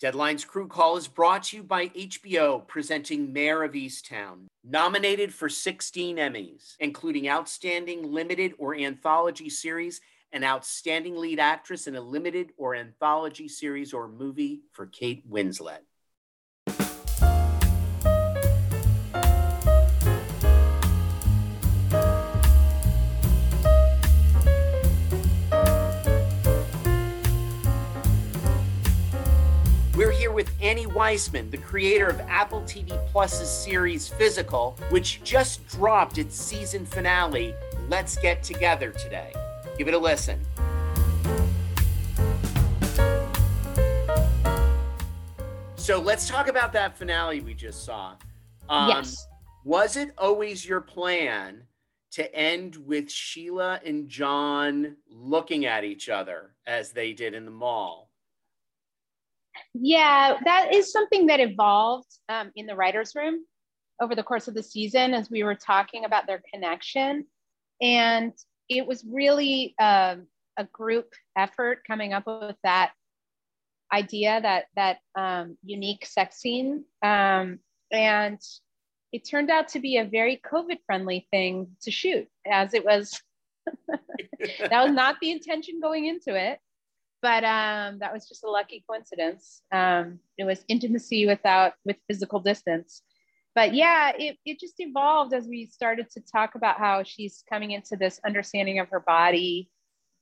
Deadline's Crew Call is brought to you by HBO, presenting Mare of Easttown. Nominated for 16 Emmys, including Outstanding Limited or Anthology Series and Outstanding Lead Actress in a Limited or Anthology Series or Movie for Kate Winslet. With Annie Weisman, the creator of Apple TV Plus's series Physical, which just dropped its season finale, Let's Get Together today. Give it a listen. So let's talk about that finale we just saw. Um, yes. Was it always your plan to end with Sheila and John looking at each other as they did in the mall? Yeah, that is something that evolved um, in the writer's room over the course of the season as we were talking about their connection. And it was really um, a group effort coming up with that idea, that, that um, unique sex scene. Um, and it turned out to be a very COVID friendly thing to shoot, as it was. that was not the intention going into it but um, that was just a lucky coincidence. Um, it was intimacy without with physical distance. But yeah, it, it just evolved as we started to talk about how she's coming into this understanding of her body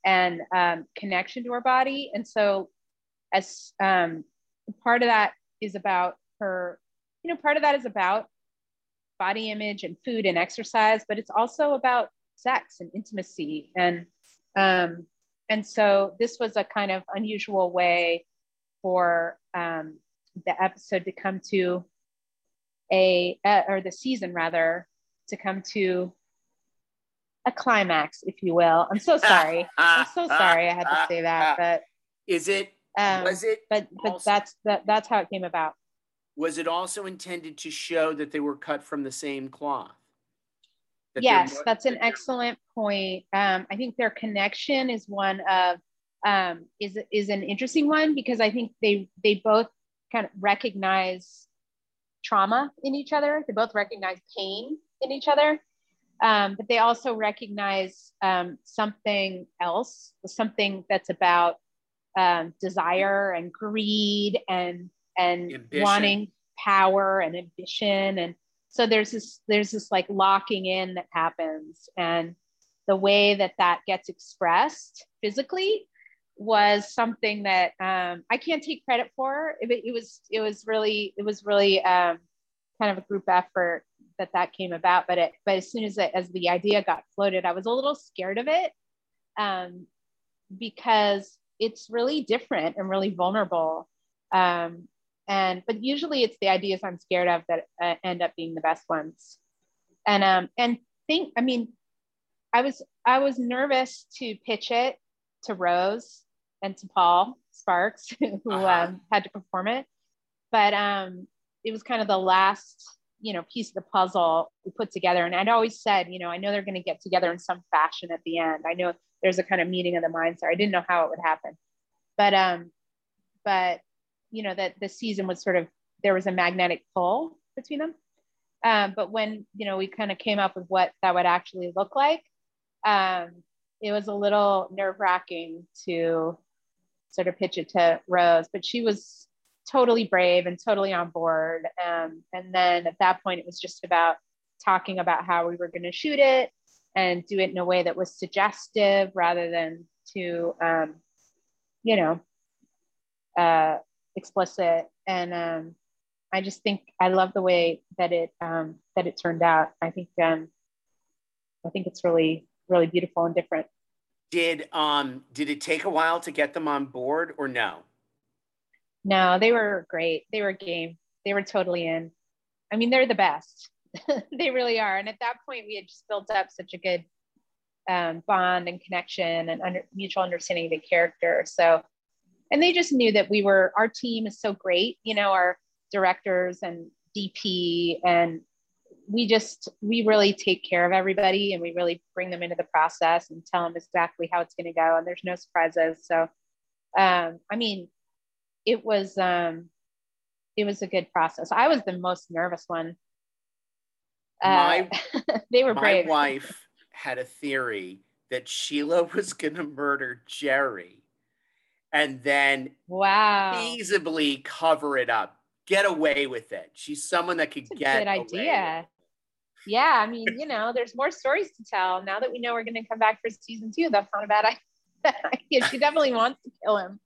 and um, connection to her body. And so, as um, part of that is about her, you know, part of that is about body image and food and exercise, but it's also about sex and intimacy and um, and so this was a kind of unusual way for um, the episode to come to a, uh, or the season rather, to come to a climax, if you will. I'm so sorry. I'm so sorry I had to say that, but is it, um, was it, but, but also, that's, that, that's how it came about. Was it also intended to show that they were cut from the same cloth? That yes, that's an excellent point. Um, I think their connection is one of um, is is an interesting one because I think they they both kind of recognize trauma in each other. They both recognize pain in each other, um, but they also recognize um, something else, something that's about um, desire and greed and and ambition. wanting power and ambition and so there's this there's this like locking in that happens and the way that that gets expressed physically was something that um, I can't take credit for. It, it, was it was really it was really um, kind of a group effort that that came about. But it but as soon as it, as the idea got floated, I was a little scared of it um, because it's really different and really vulnerable. Um, and but usually it's the ideas i'm scared of that uh, end up being the best ones. And um and think i mean i was i was nervous to pitch it to rose and to paul sparks who uh-huh. um, had to perform it. But um it was kind of the last you know piece of the puzzle we put together. And i'd always said you know i know they're going to get together in some fashion at the end. I know there's a kind of meeting of the minds there. I didn't know how it would happen. But um but you know that the season was sort of there was a magnetic pull between them. Um, but when you know we kind of came up with what that would actually look like um, it was a little nerve wracking to sort of pitch it to rose but she was totally brave and totally on board. Um, and then at that point it was just about talking about how we were going to shoot it and do it in a way that was suggestive rather than to um, you know uh, explicit. And um, i just think i love the way that it um, that it turned out. I think um, i think it's really really beautiful and different. Did um did it take a while to get them on board or no? No they were great. They were game. They were totally in. I mean they're the best. They really are. And at that point we had just built up such a good um, bond and connection and under, mutual understanding of the character. So and they just knew that we were our team is so great you know our directors and dp and we just we really take care of everybody and we really bring them into the process and tell them exactly how it's going to go and there's no surprises so um, i mean it was um it was a good process. I was the most nervous one. Uh, my, they were brave. My wife had a theory that Sheila was going to murder Jerry and then wow feasibly cover it up, get away with it. She's someone that could get good idea. Yeah, I mean, you know, there's more stories to tell. Now that we know we're going to come back for season two, that's not a bad idea. she definitely wants to kill him.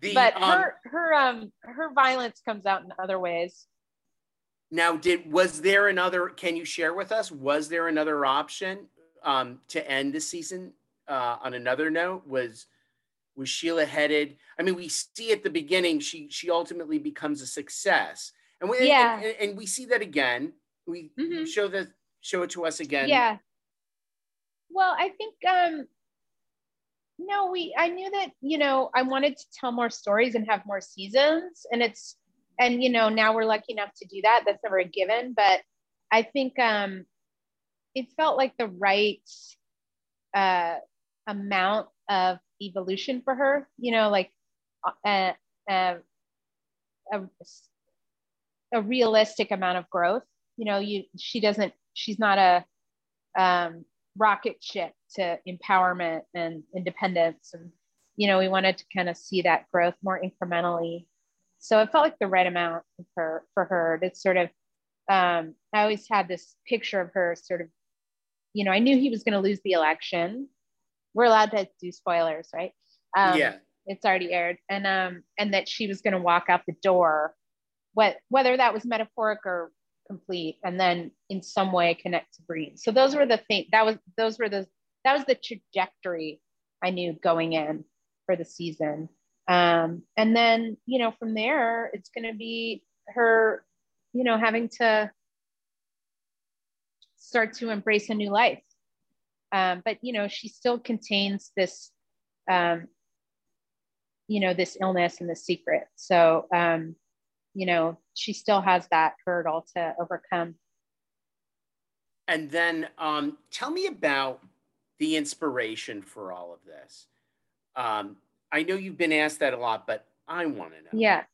The, but um, her her um her violence comes out in other ways. Now, did was there another? Can you share with us? Was there another option um, to end the season uh, on another note? Was was Sheila headed? I mean, we see at the beginning she she ultimately becomes a success, and we yeah. and, and we see that again. We mm-hmm. show the show it to us again. Yeah. Well, I think um no, we I knew that, you know, I wanted to tell more stories and have more seasons. And it's and you know, now we're lucky enough to do that. That's never a given. But I think um it felt like the right uh amount of evolution for her, you know, like a, a, a, a realistic amount of growth. You know, you she doesn't, she's not a um, rocket ship to empowerment and independence. And, you know, we wanted to kind of see that growth more incrementally. So it felt like the right amount for, for her to sort of, um, I always had this picture of her sort of, you know, I knew he was going to lose the election. We're allowed to do spoilers, right? Um, yeah. It's already aired. And, um, and that she was going to walk out the door, what, whether that was metaphoric or complete and then in some way connect to Breem. So those were the thing that was those were the that was the trajectory I knew going in for the season. Um, and then you know from there it's going to be her you know having to start to embrace a new life. Um, but you know she still contains this um, you know this illness and the secret. So um, you know, she still has that hurdle to overcome. And then um, tell me about the inspiration for all of this. Um, I know you've been asked that a lot, but I want to know. Yeah.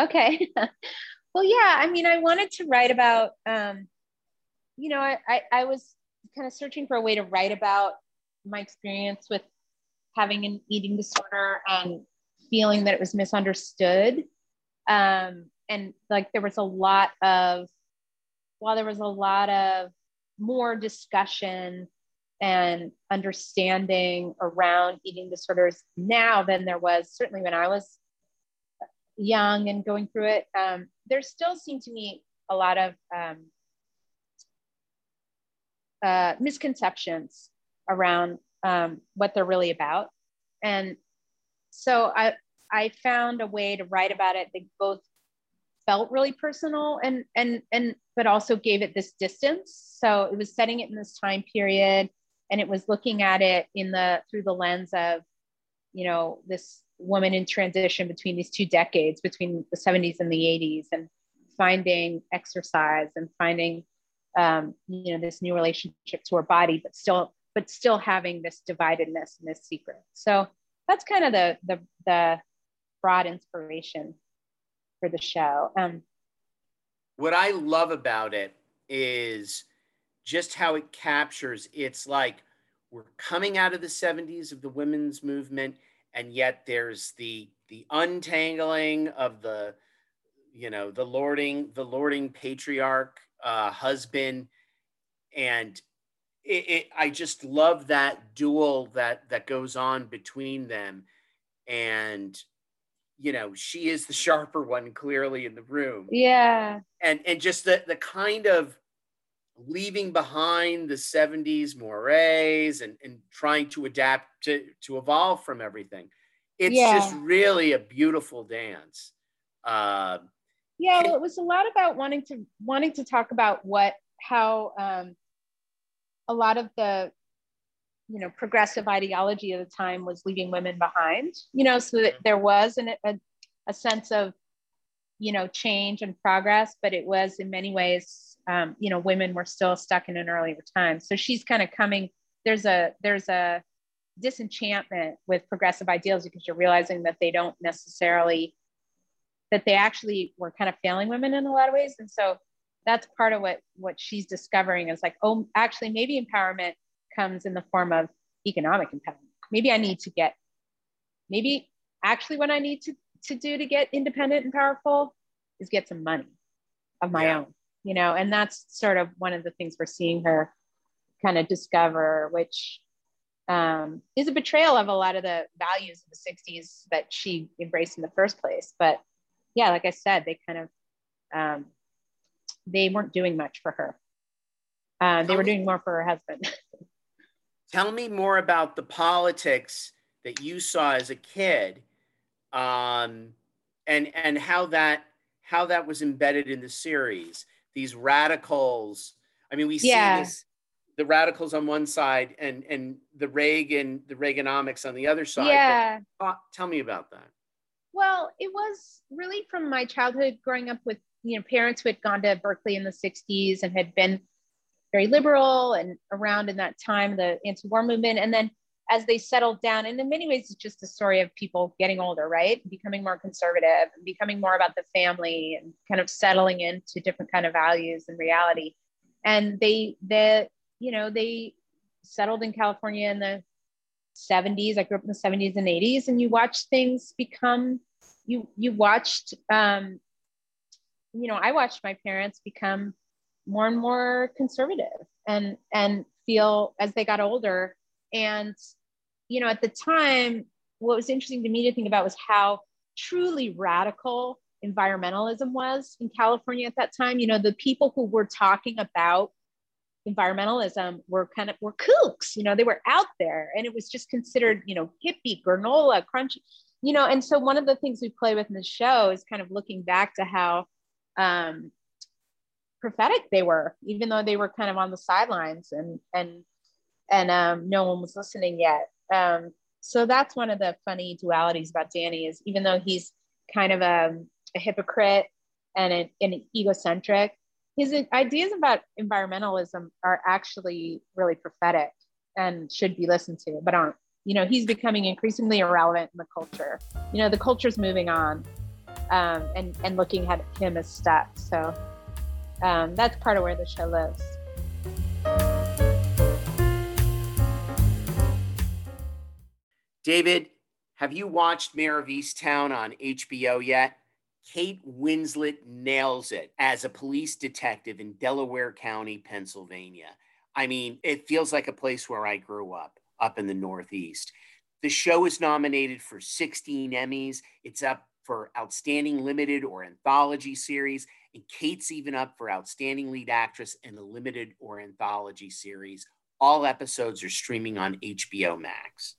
Okay. well, yeah. I mean, I wanted to write about, um, you know, I, I, I was kind of searching for a way to write about my experience with having an eating disorder and feeling that it was misunderstood. Um, and like there was a lot of while there was a lot of more discussion and understanding around eating disorders now than there was certainly when I was young and going through it. Um, there still seemed to me a lot of um, uh, misconceptions around um, what they're really about. And so I, I found a way to write about it that both felt really personal and and and but also gave it this distance so it was setting it in this time period and it was looking at it in the through the lens of you know this woman in transition between these two decades between the 70s and the 80s and finding exercise and finding um, you know this new relationship to her body but still but still having this dividedness and this secret so that's kind of the the, the broad inspiration for the show. Um, what I love about it is just how it captures. It's like we're coming out of the 70s of the women's movement, and yet there's the the untangling of the you know the lording the lording patriarch uh, husband and it, it, i just love that duel that that goes on between them. And you know she is the sharper one clearly in the room. Yeah. And and just the the kind of leaving behind the 70s mores and and trying to adapt to to evolve from everything. It's yeah. just really a beautiful dance. Uh, yeah well, it was a lot about wanting to wanting to talk about what how um, a lot of the you know progressive ideology of the time was leaving women behind you know so that there was an, a, a sense of you know change and progress but it was in many ways um, you know women were still stuck in an earlier time. So she's kind of coming there's a there's a disenchantment with progressive ideals because you're realizing that they don't necessarily that they actually were kind of failing women in a lot of ways. And so that's part of what what she's discovering is like, oh, actually, maybe empowerment comes in the form of economic empowerment. Maybe I need to get, maybe actually what I need to to do to get independent and powerful is get some money of my yeah. own, you know, and that's sort of one of the things we're seeing her kind of discover, which um, is a betrayal of a lot of the values of the 60s that she embraced in the first place. But yeah, like I said, they kind of um, they weren't doing much for her. Uh, they were doing more for her husband. tell me more about the politics that you saw as a kid, um, and and how that how that was embedded in the series. These radicals. I mean, we yeah. see this the radicals on one side and and the Reagan the Reaganomics on the other side. Yeah. But, uh, tell me about that. Well, it was really from my childhood growing up with you know parents who had gone to Berkeley in the 60s and had been very liberal and around in that time the anti-war movement. And then as they settled down and in many ways it's just a story of people getting older right? Becoming more conservative and becoming more about the family and kind of settling into different kind of values and reality. And they the you know they settled in california in the 70s i grew up in the 70s and 80s and you watch things become you you watched um, you know, I watched my parents become more and more conservative and and feel as they got older. And, you know, at the time, what was interesting to me to think about was how truly radical environmentalism was in California at that time. You know, the people who were talking about environmentalism were kind of were kooks, you know, they were out there and it was just considered, you know, hippie, granola, crunchy, you know, and so one of the things we play with in the show is kind of looking back to how um, prophetic they were, even though they were kind of on the sidelines and and and um, no one was listening yet. Um, so that's one of the funny dualities about Danny is even though he's kind of a, a hypocrite and an, an egocentric, his ideas about environmentalism are actually really prophetic and should be listened to, but aren't. You know, he's becoming increasingly irrelevant in the culture. You know, the culture's moving on um, and and looking at him as stuck. So um, that's part of where the show lives. David, have you watched Mare of Easttown on HBO yet? Kate Winslet nails it as a police detective in Delaware County, Pennsylvania. I mean, it feels like a place where I grew up, up in the Northeast. The show is nominated for 16 Emmys. It's up for Outstanding Limited or Anthology Series, and Kate's even up for Outstanding Lead Actress in a Limited or Anthology Series. All episodes are streaming on HBO Max.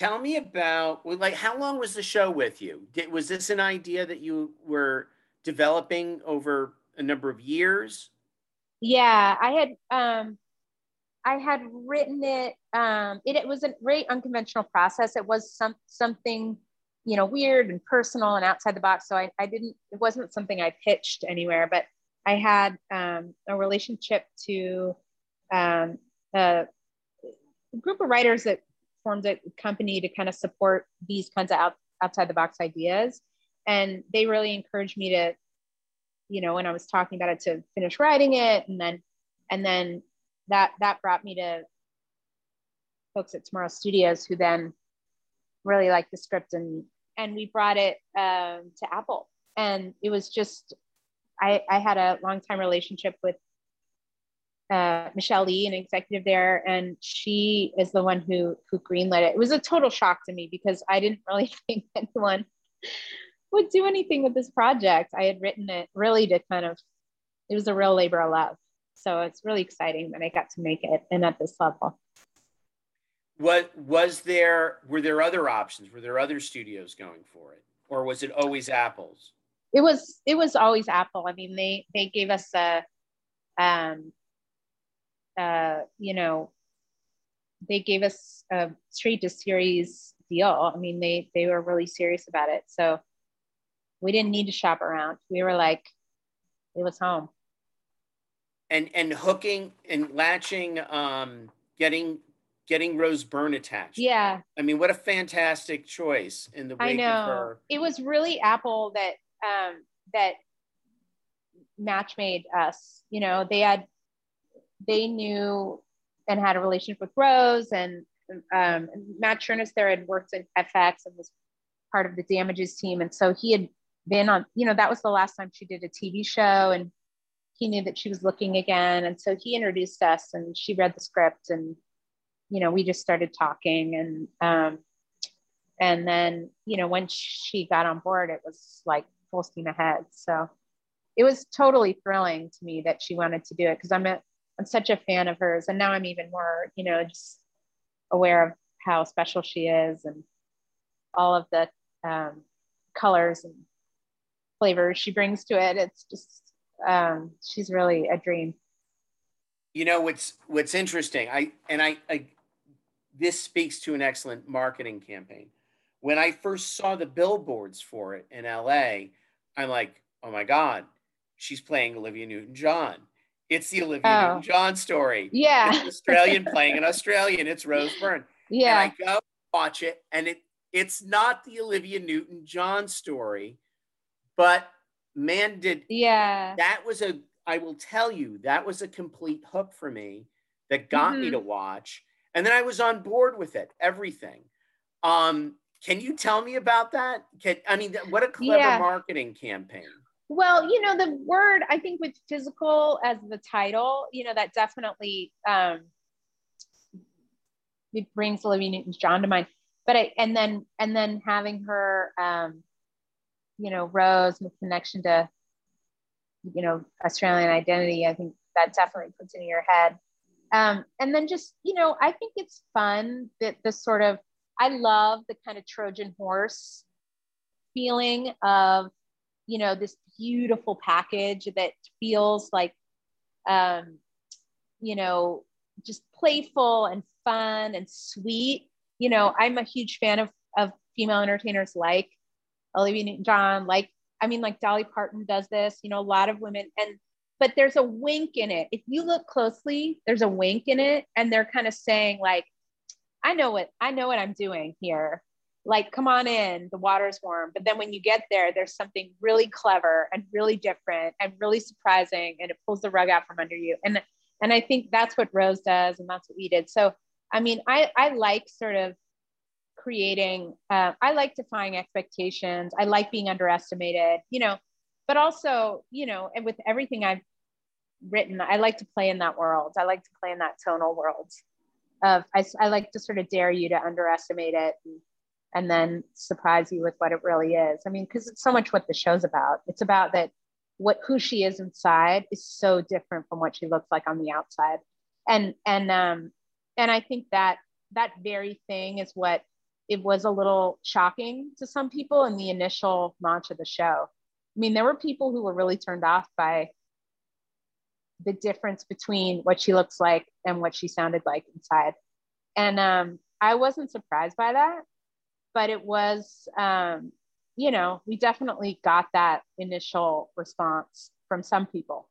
Tell me about like how long was the show with you? Did, was this an idea that you were developing over a number of years? Yeah, I had um I had written it um it, it was a very unconventional process. It was some something you know, weird and personal and outside the box. So I, I didn't, it wasn't something I pitched anywhere, but I had um, a relationship to um, a group of writers that formed a company to kind of support these kinds of out, outside the box ideas. And they really encouraged me to, you know, when I was talking about it to finish writing it. And then, and then that, that brought me to folks at Tomorrow Studios who then really liked the script and and we brought it um, to Apple. And it was just I, I had a long time relationship with uh, Michelle Lee, an executive there, and she is the one who who greenlit it. It was a total shock to me because I didn't really think anyone would do anything with this project. I had written it really to kind of it was a real labor of love. So it's really exciting that I got to make it and at this level. What was there were there other options? Were there other studios going for it? Or was it always apple's? It was it was always apple. I mean they they gave us a um uh you know they gave us a straight to series deal. I mean they they were really serious about it. So we didn't need to shop around. We were like it was home and and hooking and latching um getting getting Rose Byrne attached. Yeah. I mean, what a fantastic choice in the wake I know. of her. It was really Apple that um, that match made us. You know, they had they knew and had a relationship with Rose and um, Matt Cherniss there had worked at FX and was part of the damages team. And so he had been on, you know, that was the last time she did a TV show and he knew that she was looking again. And so he introduced us and she read the script and you know, we just started talking and um, and then, you know, when she got on board, it was like full steam ahead. So it was totally thrilling to me that she wanted to do it because I'm a I'm such a fan of hers. And now I'm even more, you know, just aware of how special she is and all of the um, colors and flavors she brings to it. It's just um, she's really a dream. You know what's what's interesting. I and I, I this speaks to an excellent marketing campaign. When I first saw the billboards for it in LA, I'm like, oh my God, she's playing Olivia Newton John. It's the Olivia oh. Newton John story. Yeah. It's Australian playing an Australian. It's Rose Byrne. Yeah. And I go watch it, and it it's not the Olivia Newton John story, but man, did yeah that was a I will tell you that was a complete hook for me that got mm-hmm. me to watch and then I was on board with it, everything. Um, can you tell me about that? Can, I mean, what a clever yeah. marketing campaign. Well, you know, the word I think with physical as the title, you know, that definitely um, it brings Olivia Newton-John to mind. But I and then and then having her, um, you know, Rose with connection to, you know, Australian identity, I think that definitely puts it in your head. Um, and then just, you know, I think it's fun that the sort of, I love the kind of Trojan horse feeling of, you know, this beautiful package that feels like, um, you know, just playful and fun and sweet. You know, I'm a huge fan of, of female entertainers like Olivia Newton-John, like, I mean, like Dolly Parton does this, you know, a lot of women, and but there's a wink in it. If you look closely, there's a wink in it, and they're kind of saying like, "I know what I know what I'm doing here. Like, come on in, the water's warm." But then when you get there, there's something really clever and really different and really surprising, and it pulls the rug out from under you. And and I think that's what Rose does, and that's what we did. So, I mean, I I like sort of creating. Uh, I like defying expectations. I like being underestimated. You know but also you know and with everything i've written i like to play in that world i like to play in that tonal world of i, I like to sort of dare you to underestimate it and, and then surprise you with what it really is i mean because it's so much what the show's about it's about that what who she is inside is so different from what she looks like on the outside and and um and i think that that very thing is what it was a little shocking to some people in the initial launch of the show i mean there were people who were really turned off by the difference between what she looks like and what she sounded like inside. And um, I wasn't surprised by that, but it was, um, you know, we definitely got that initial response from some people.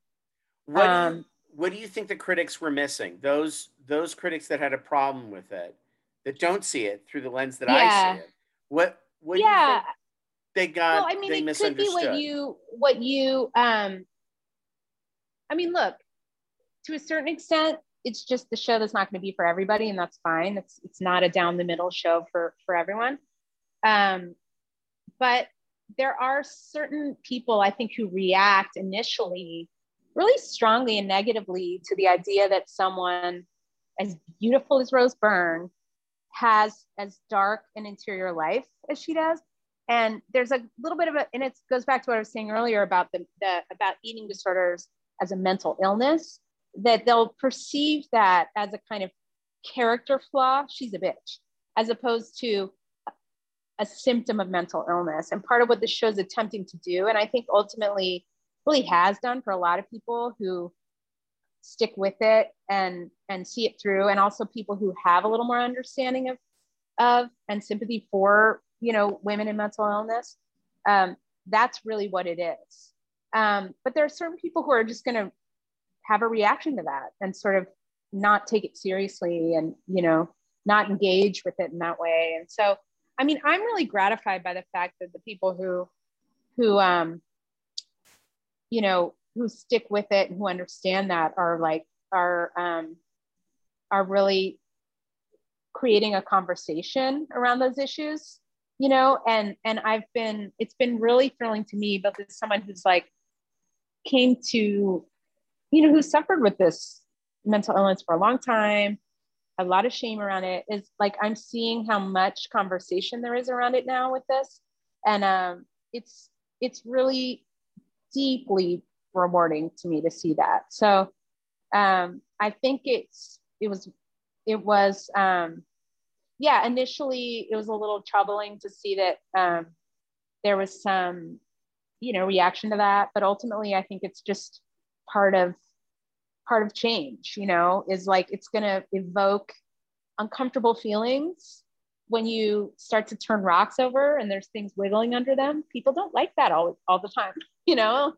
What, um, do you, what do you think the critics were missing? Those those critics that had a problem with it, that don't see it through the lens that yeah. I see it. What what yeah. they got? Well, I mean, it could be what you what you um I mean, look, to a certain extent, it's just the show that's not going to be for everybody, and that's fine. It's it's not a down the middle show for for everyone. Um, but there are certain people I think who react initially really strongly and negatively to the idea that someone as beautiful as Rose Byrne has as dark an interior life as she does. And there's a little bit of a, and it goes back to what I was saying earlier about the, the about eating disorders as a mental illness, that they'll perceive that as a kind of character flaw. She's a bitch, as opposed to a symptom of mental illness. And part of what the show's attempting to do, and I think ultimately really has done for a lot of people who stick with it and and see it through, and also people who have a little more understanding of of and sympathy for you know women in mental illness. Um, that's really what it is. Um, but there are certain people who are just going to have a reaction to that and sort of not take it seriously and, you know, not engage with it in that way. And so, I mean, I'm really gratified by the fact that the people who, who, um, you know, who stick with it and who understand that are like, are, um, are really creating a conversation around those issues you know? And and i've been it's been really thrilling to me but as someone who's like came to you know who suffered with this mental illness for a long time a lot of shame around it is like i'm seeing how much conversation there is around it now with this. And um it's it's really deeply rewarding to me to see that so um i think it's it was it was um yeah, initially it was a little troubling to see that um, there was some, you know, reaction to that. But ultimately, I think it's just part of part of change. You know, is like it's going to evoke uncomfortable feelings when you start to turn rocks over and there's things wiggling under them. People don't like that all all the time. You know.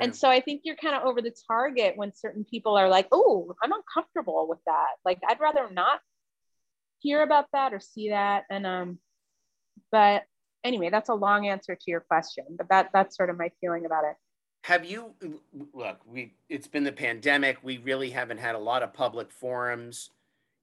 And so I think you're kind of over the target when certain people are like, oh, I'm uncomfortable with that. Like, I'd rather not hear about that or see that. And um, but anyway, that's a long answer to your question, but that that's sort of my feeling about it. Have you look? We it's been the pandemic. We really haven't had a lot of public forums,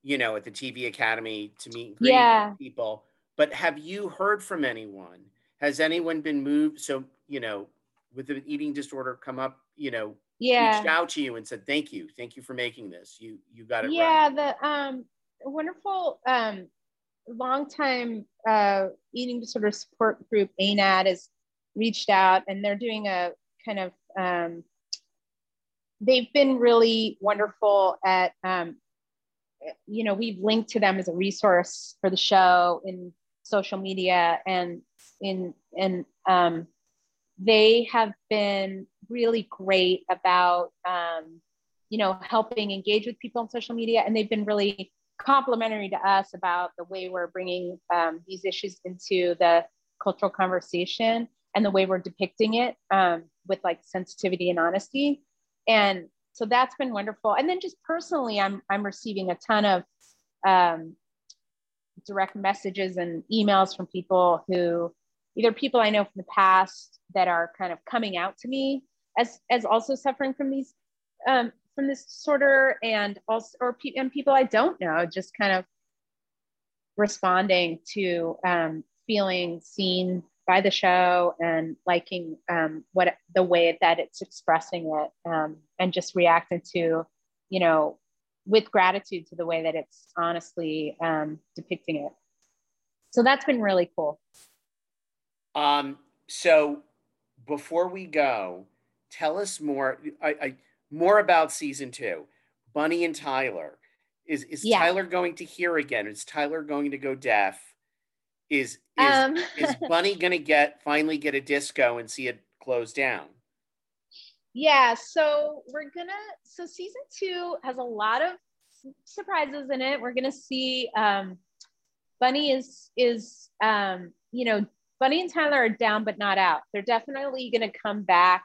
you know, at the TV Academy to meet yeah. people. But have you heard from anyone? Has anyone been moved? So you know, with the eating disorder come up, you know, yeah, reached out to you and said, "Thank you, thank you for making this. You you got it." Yeah, right. the um wonderful um, longtime uh, eating disorder support group, ANAD, has reached out and they're doing a kind of, um, they've been really wonderful at, um, you know, we've linked to them as a resource for the show in social media and in, and um, they have been really great about, um, you know, helping engage with people on social media. And they've been really complimentary to us about the way we're bringing um, these issues into the cultural conversation and the way we're depicting it um, with like sensitivity and honesty. And so that's been wonderful. And then just personally, I'm, I'm receiving a ton of um, direct messages and emails from people who either people I know from the past that are kind of coming out to me as, as also suffering from these um, from this disorder and also or pe- and people I don't know just kind of responding to um, feeling seen by the show and liking um, what the way that it's expressing it um, and just reacting to you know with gratitude to the way that it's honestly um, depicting it. So that's been really cool um so before we go tell us more I, I more about season two. Bunny and Tyler. Is is yeah. Tyler going to hear again? Is Tyler going to go deaf? Is is, um. is Bunny going to get finally get a disco and see it close down? Yeah, so we're gonna. So season two has a lot of surprises in it. We're gonna see. Um, Bunny is is um, you know Bunny and Tyler are down but not out. They're definitely gonna come back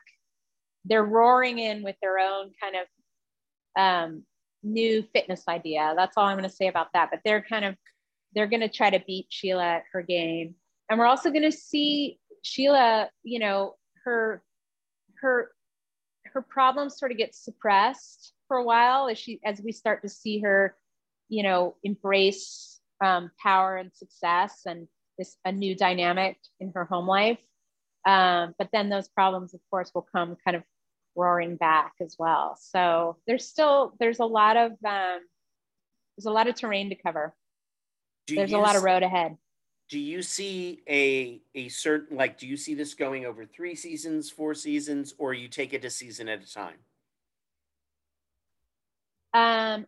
they're roaring in with their own kind of um, new fitness idea. That's all I'm going to say about that. But they're kind of they're going to try to beat Sheila at her game, and we're also going to see Sheila. You know, her her her problems sort of get suppressed for a while as she as we start to see her, you know, embrace um, power and success and this a new dynamic in her home life. Um, but then those problems, of course, will come kind of roaring back as well. So there's still there's a lot of um, there's a lot of terrain to cover. Do there's a lot of road ahead. Do you see a a certain like do you see this going over three seasons, four seasons, or you take it a season at a time? Um,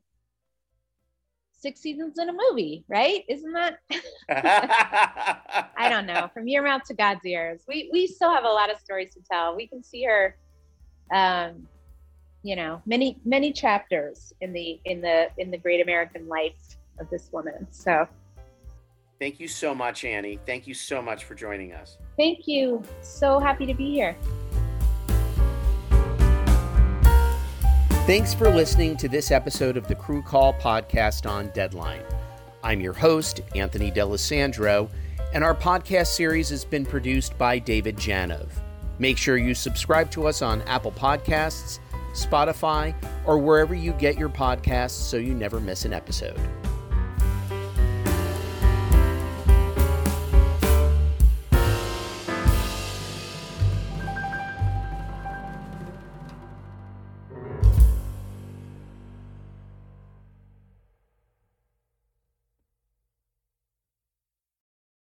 six seasons in a movie, right? Isn't that? I don't know. From your mouth to God's ears, we we still have a lot of stories to tell. We can see her, um, you know, many many chapters in the in the in the great American life of this woman. So. Thank you so much, Annie. Thank you so much for joining us. Thank you. So happy to be here. Thanks for listening to this episode of the Crew Call podcast on Deadline. I'm your host, Anthony D'Alessandro, and our podcast series has been produced by David Janove. Make sure you subscribe to us on Apple Podcasts, Spotify, or wherever you get your podcasts so you never miss an episode.